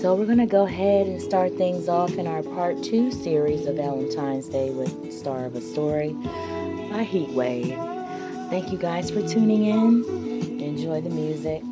So we're going to go ahead and start things off in our part two series of Valentine's Day with Star of a Story by Heatwave. Thank you guys for tuning in. Enjoy the music.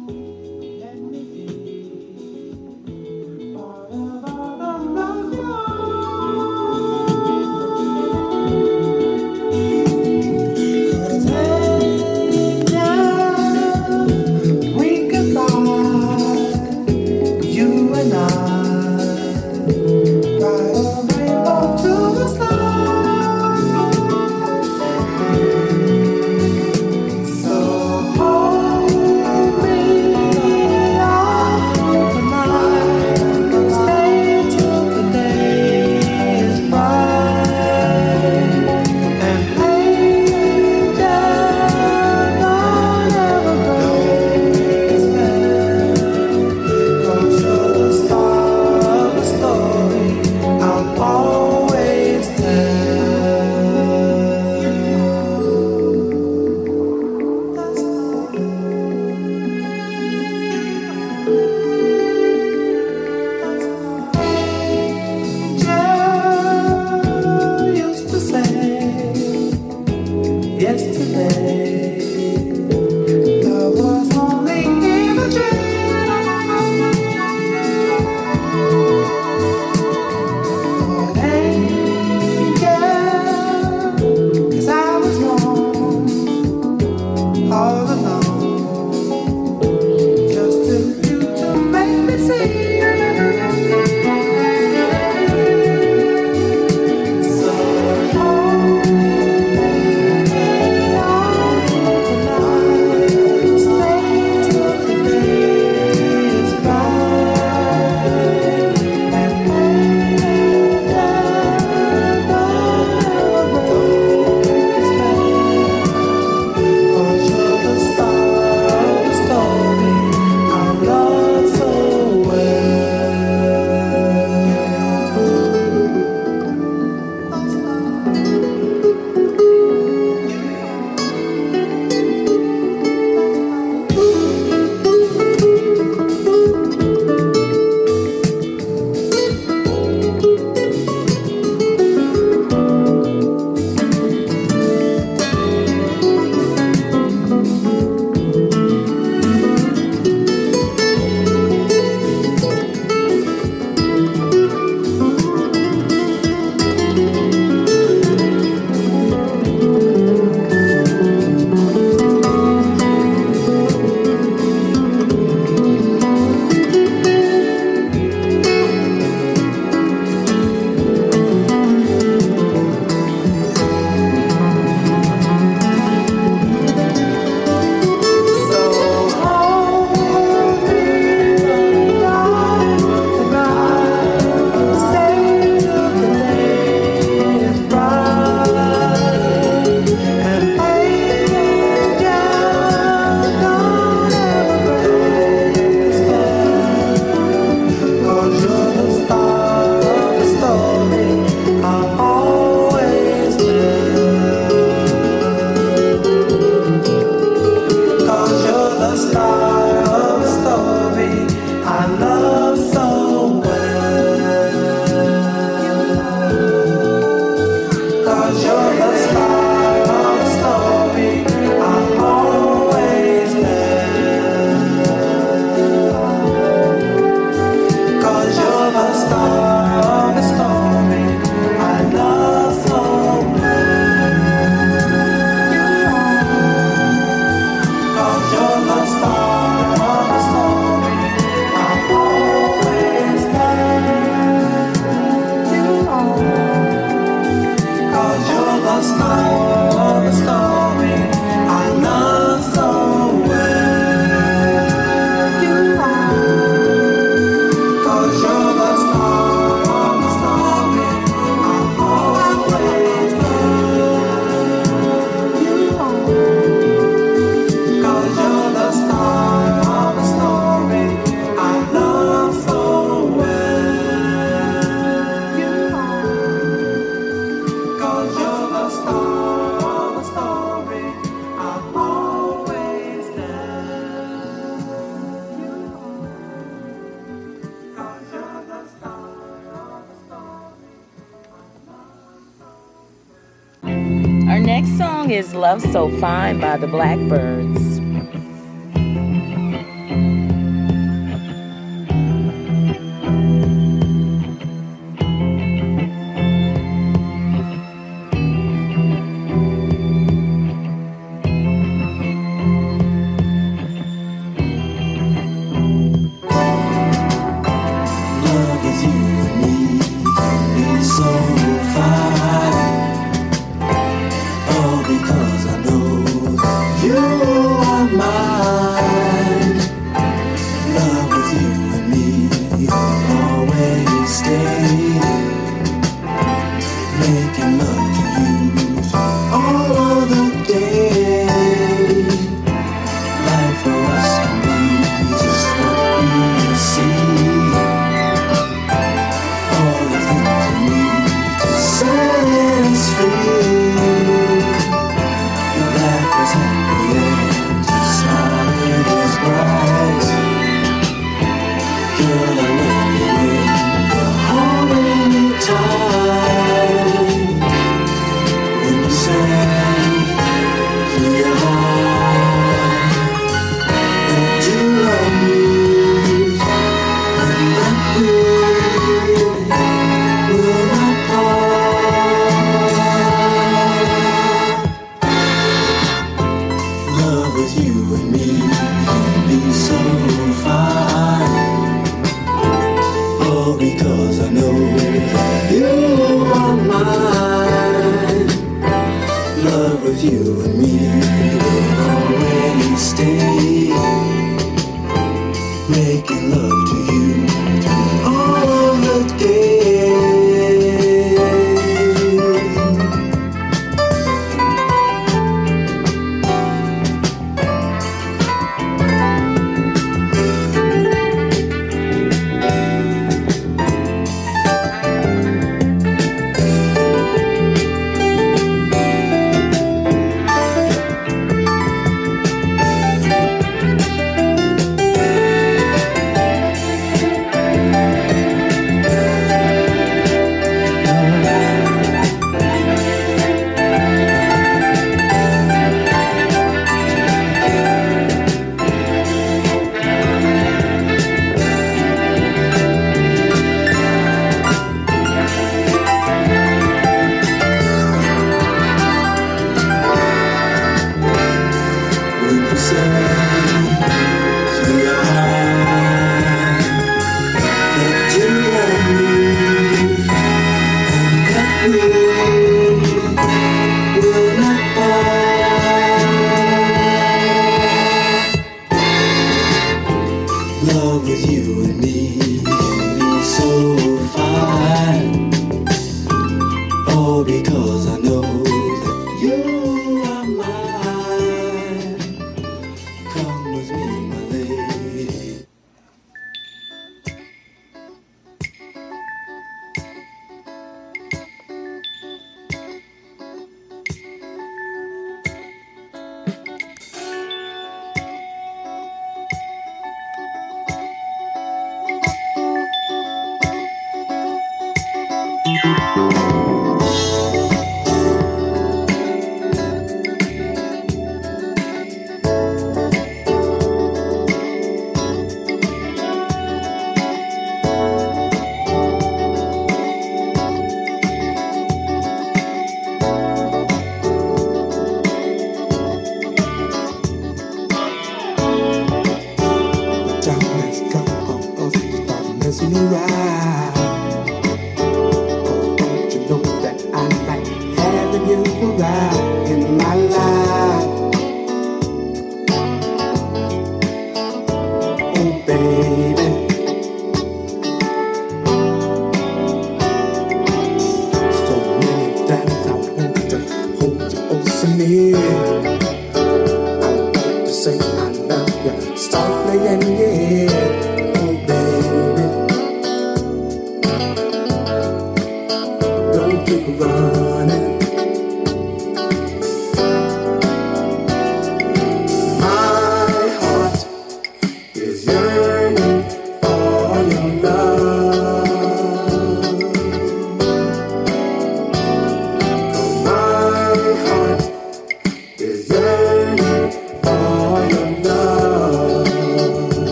Love Fine by the Blackbyrds.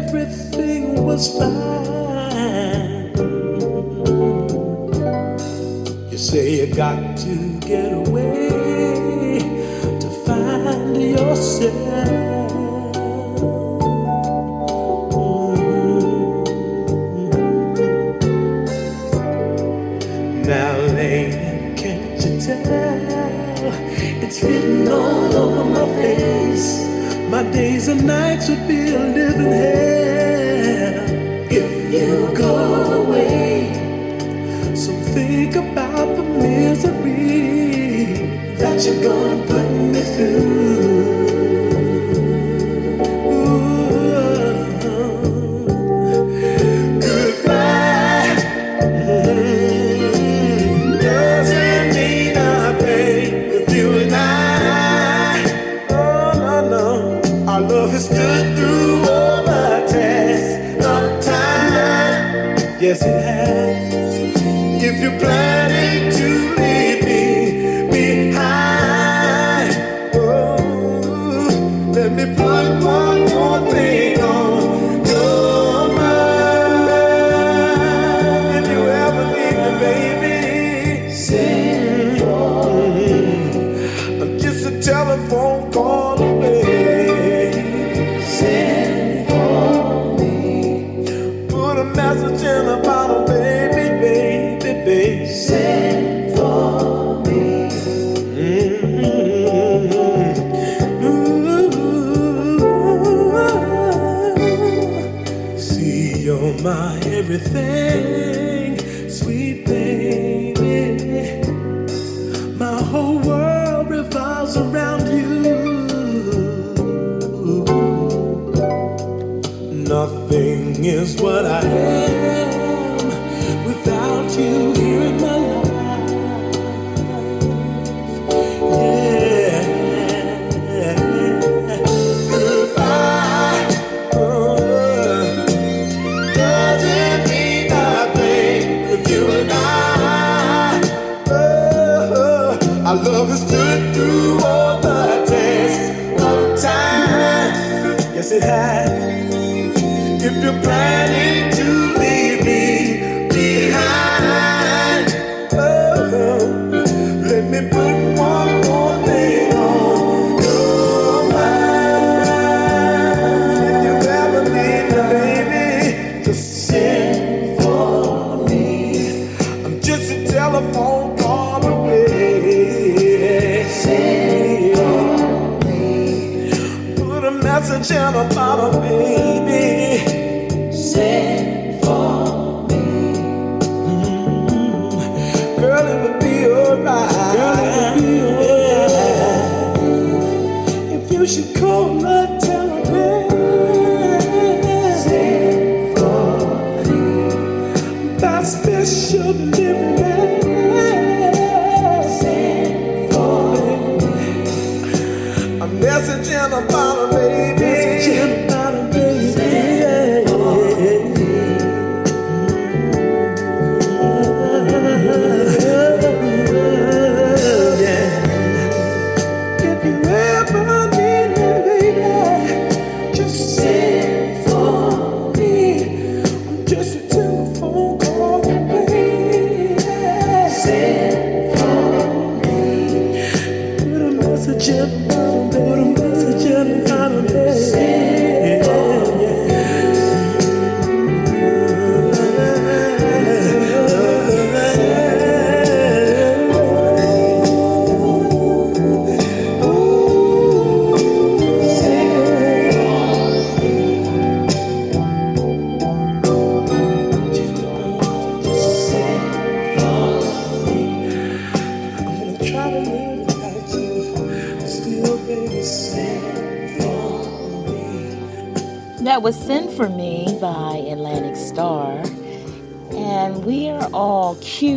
everything was fine. You say you got to get away to find yourself. Now, lady, can't you tell? It's written all over my days and nights would be a living hell if you go away. So think about the misery that you're gonna put me through.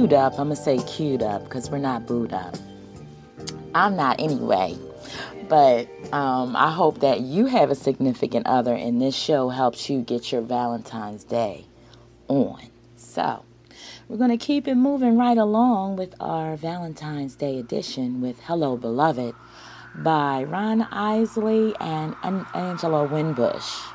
queued up. I'm going to say queued up because we're not booed up. I'm not anyway. But um, I hope that you have a significant other and this show helps you get your Valentine's Day on. So we're going to keep it moving right along with our Valentine's Day edition with Hello Beloved by Ron Isley and Angela Winbush.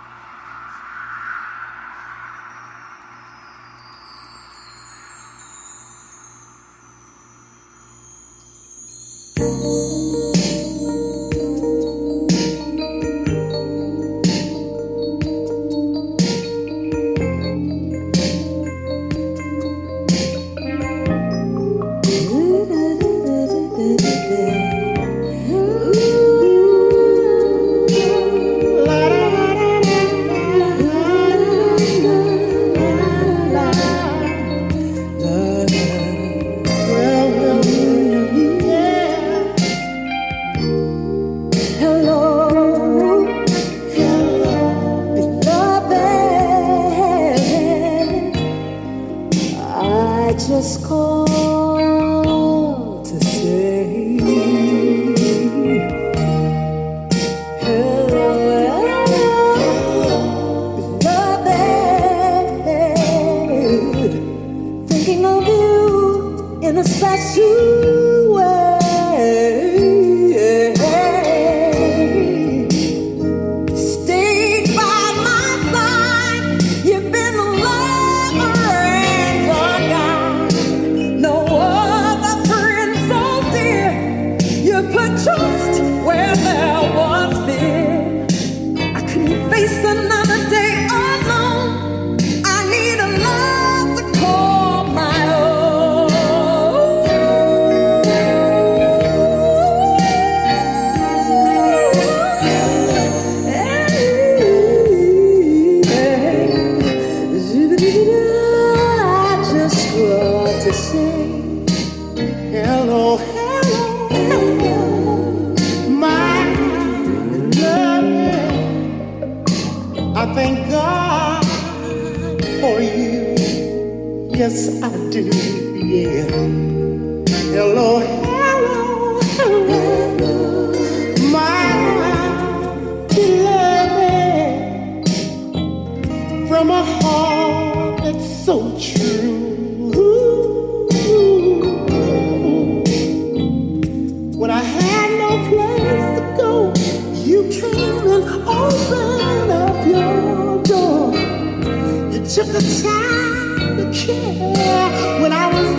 Took the time to care. When I was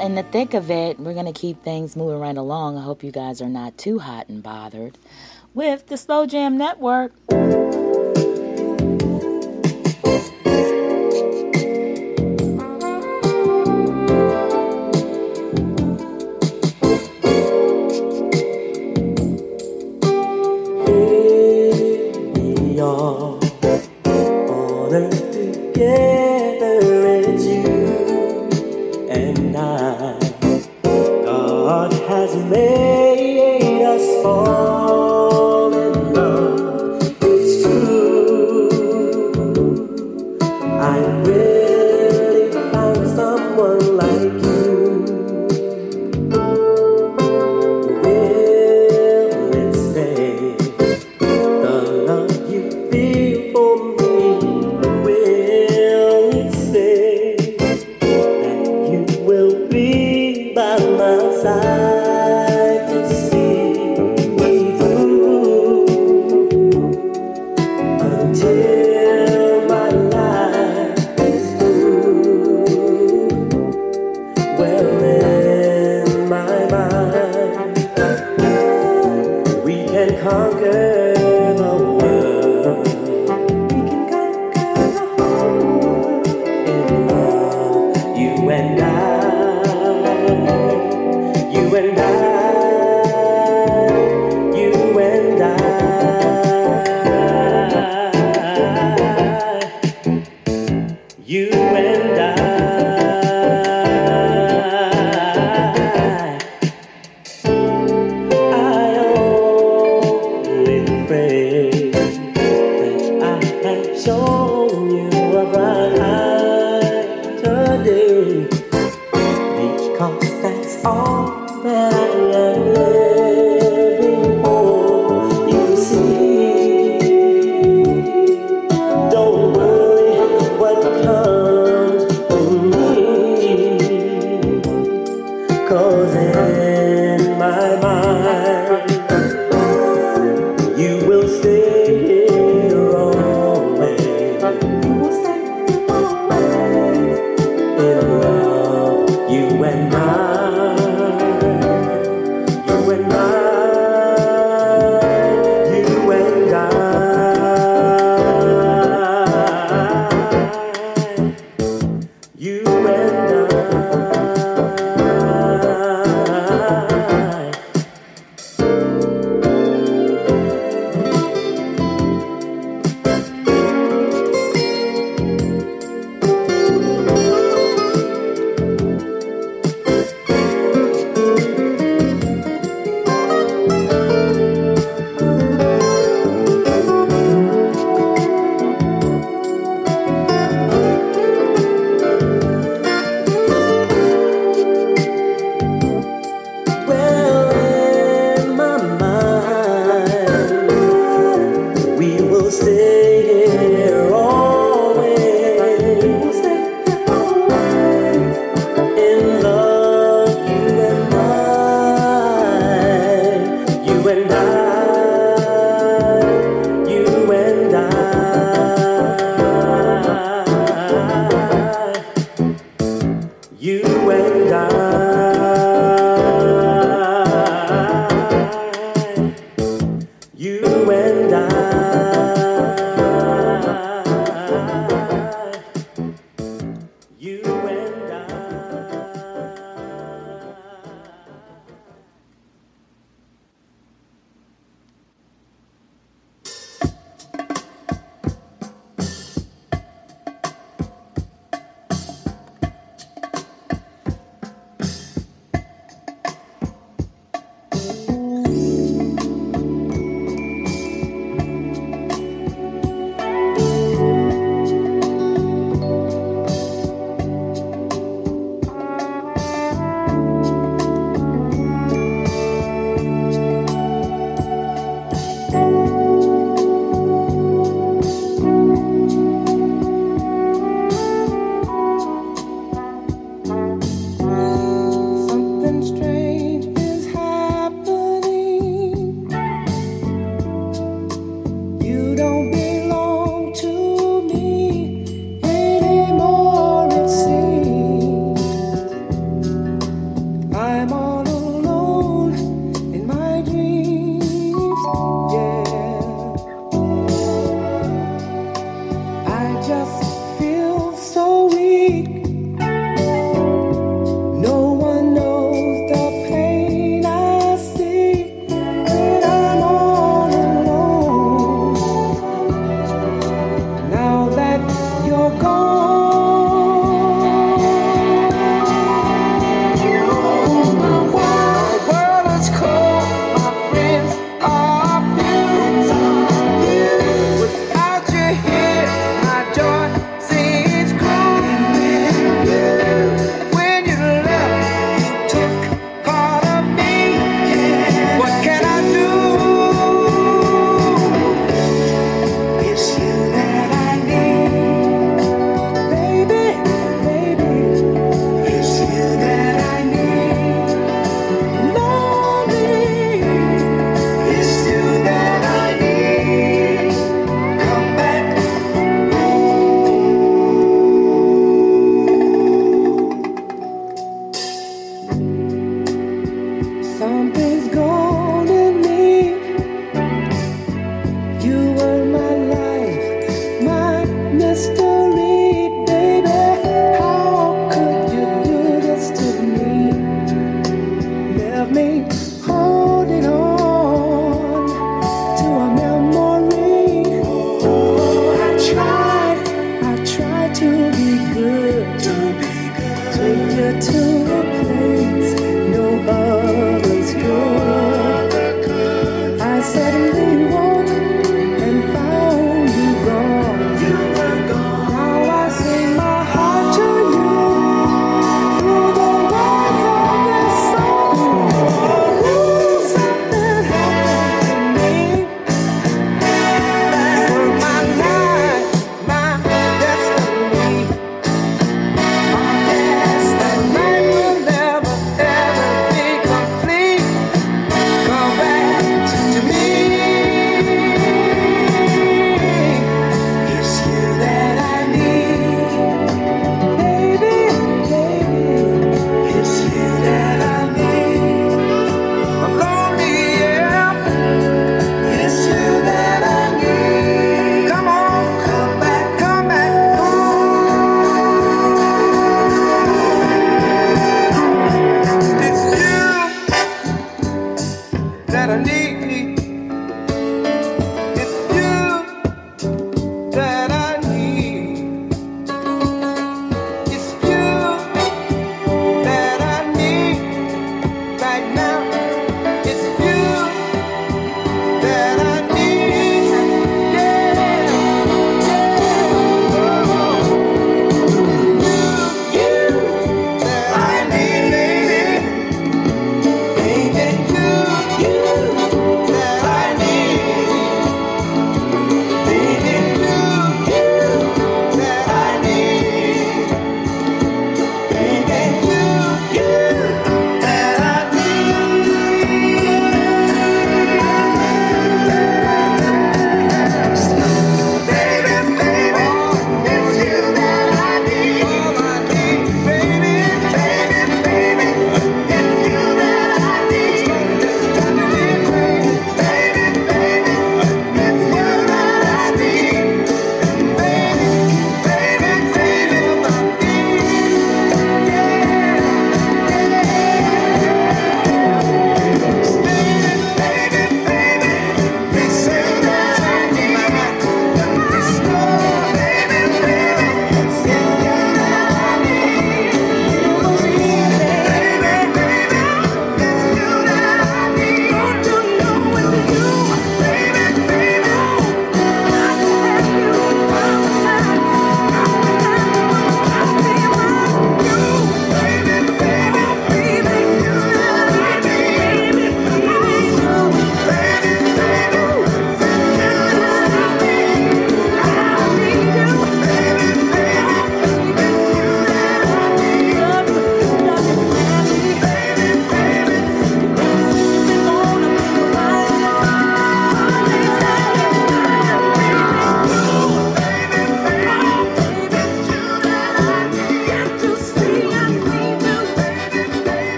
in the thick of it. We're going to keep things moving right along. I hope you guys are not too hot and bothered with the Slow Jam Network.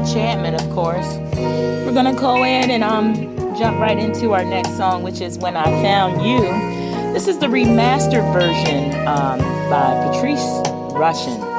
Enchantment, of course. We're gonna go in and um jump right into our next song, which is When I Found You. This is the remastered version um, by Patrice Rushen.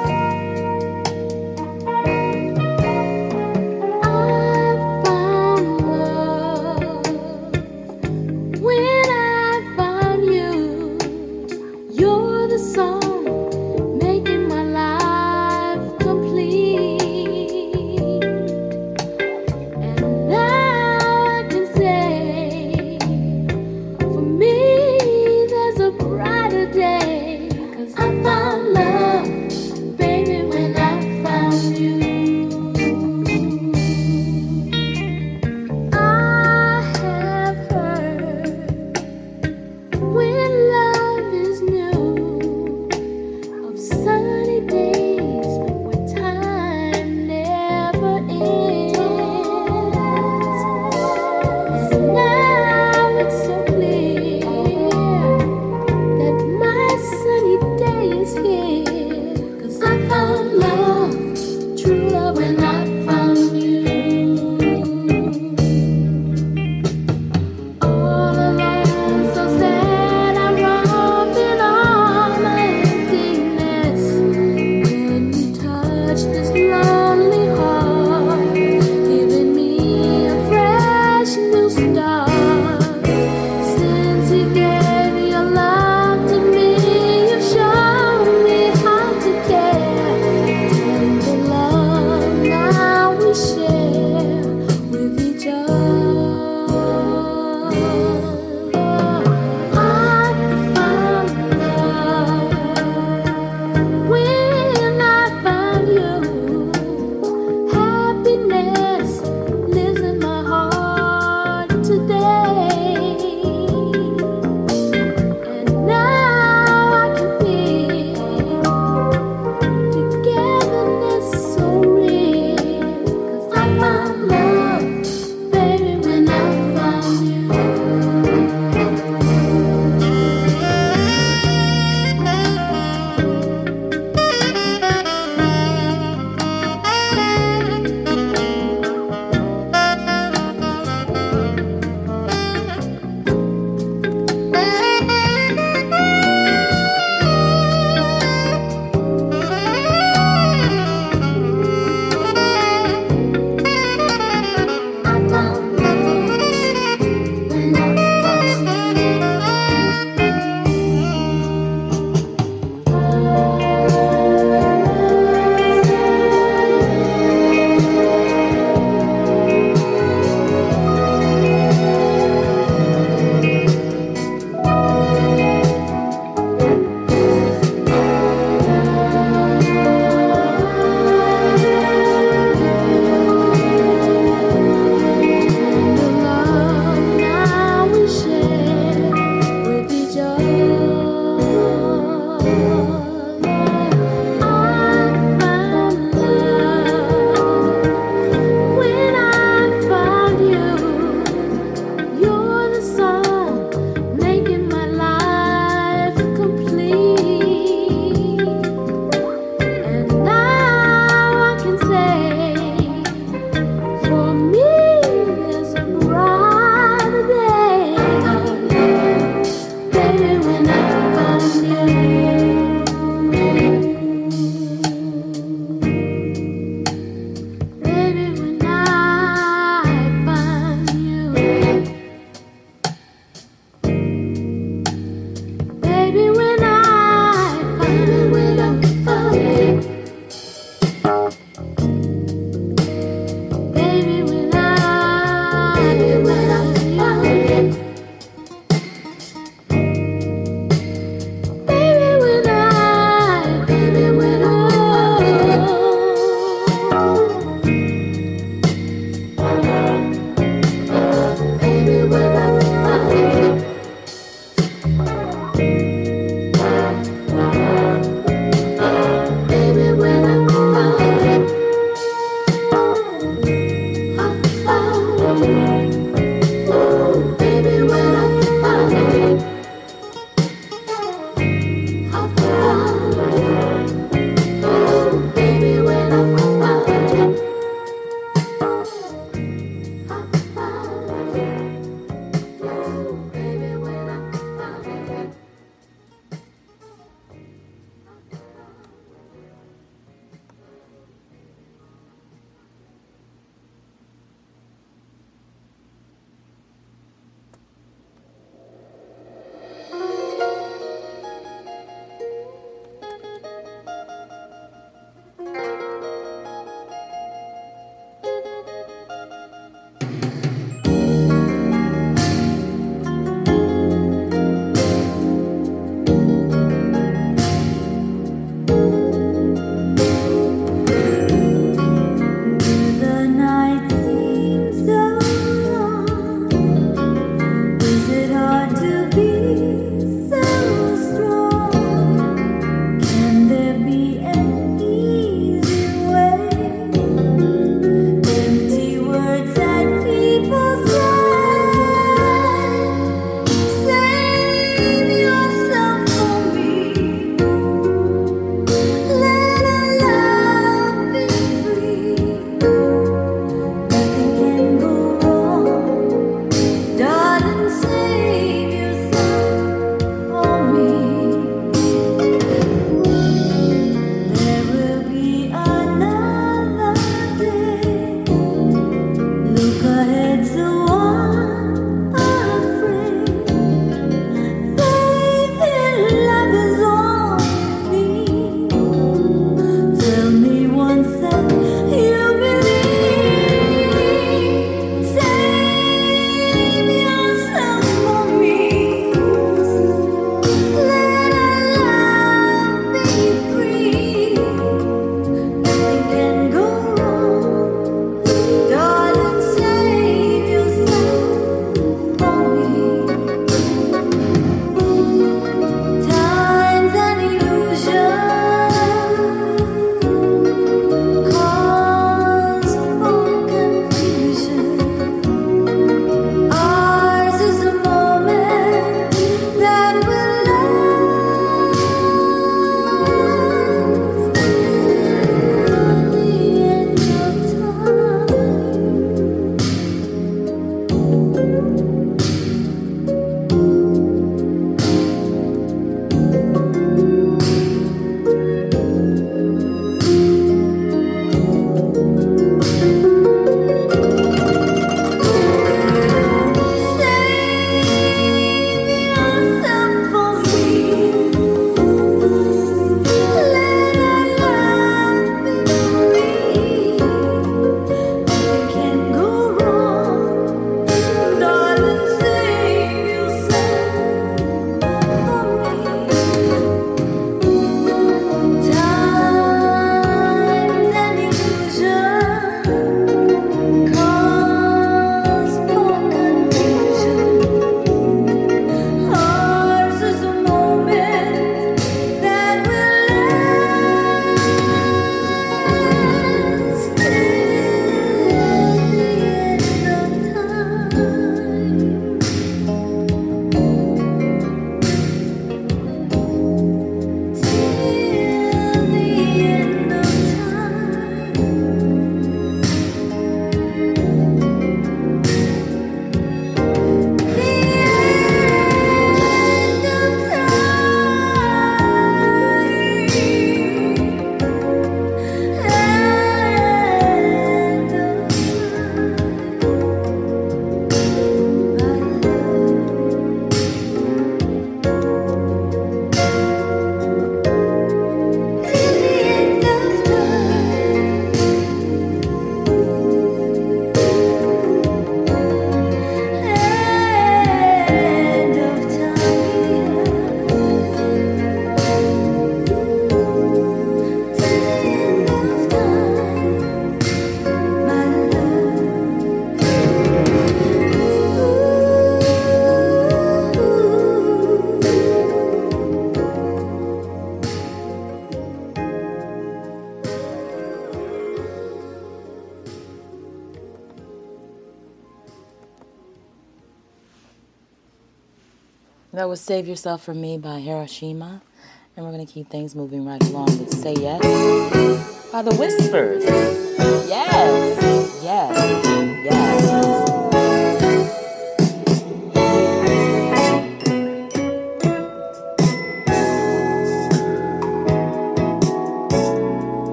Was Save Yourself from Me by Hiroshima. And we're going to keep things moving right along with Say Yes by The Whispers. Yes, yes, yes.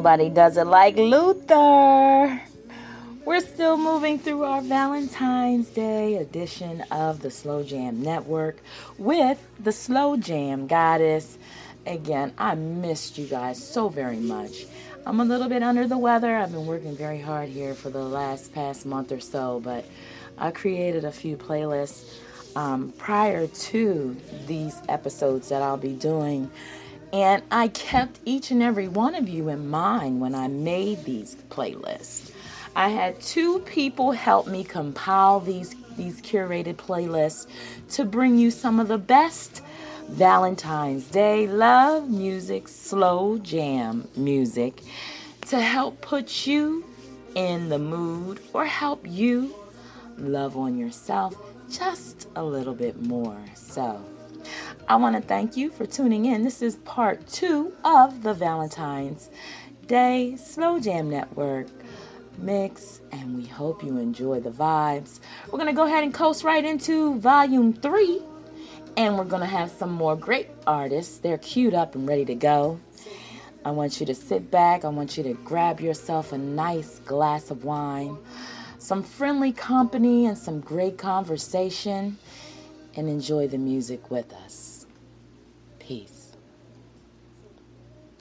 Nobody does it like Luther. We're still moving through our Valentine's Day edition of the Slow Jam Network with the Slow Jam Goddess. Again, I missed you guys so very much. I'm a little bit under the weather. I've been working very hard here for the last past month or so, but I created a few playlists um, prior to these episodes that I'll be doing. And I kept each and every one of you in mind when I made these playlists. I had two people help me compile these these curated playlists to bring you some of the best Valentine's Day love music, slow jam music to help put you in the mood or help you love on yourself just a little bit more. So, I want to thank you for tuning in. This is part two of the Valentine's Day Slow Jam Network mix, and we hope you enjoy the vibes. We're going to go ahead and coast right into volume three, and we're going to have some more great artists. They're queued up and ready to go. I want you to sit back. I want you to grab yourself a nice glass of wine, some friendly company, and some great conversation, and enjoy the music with us.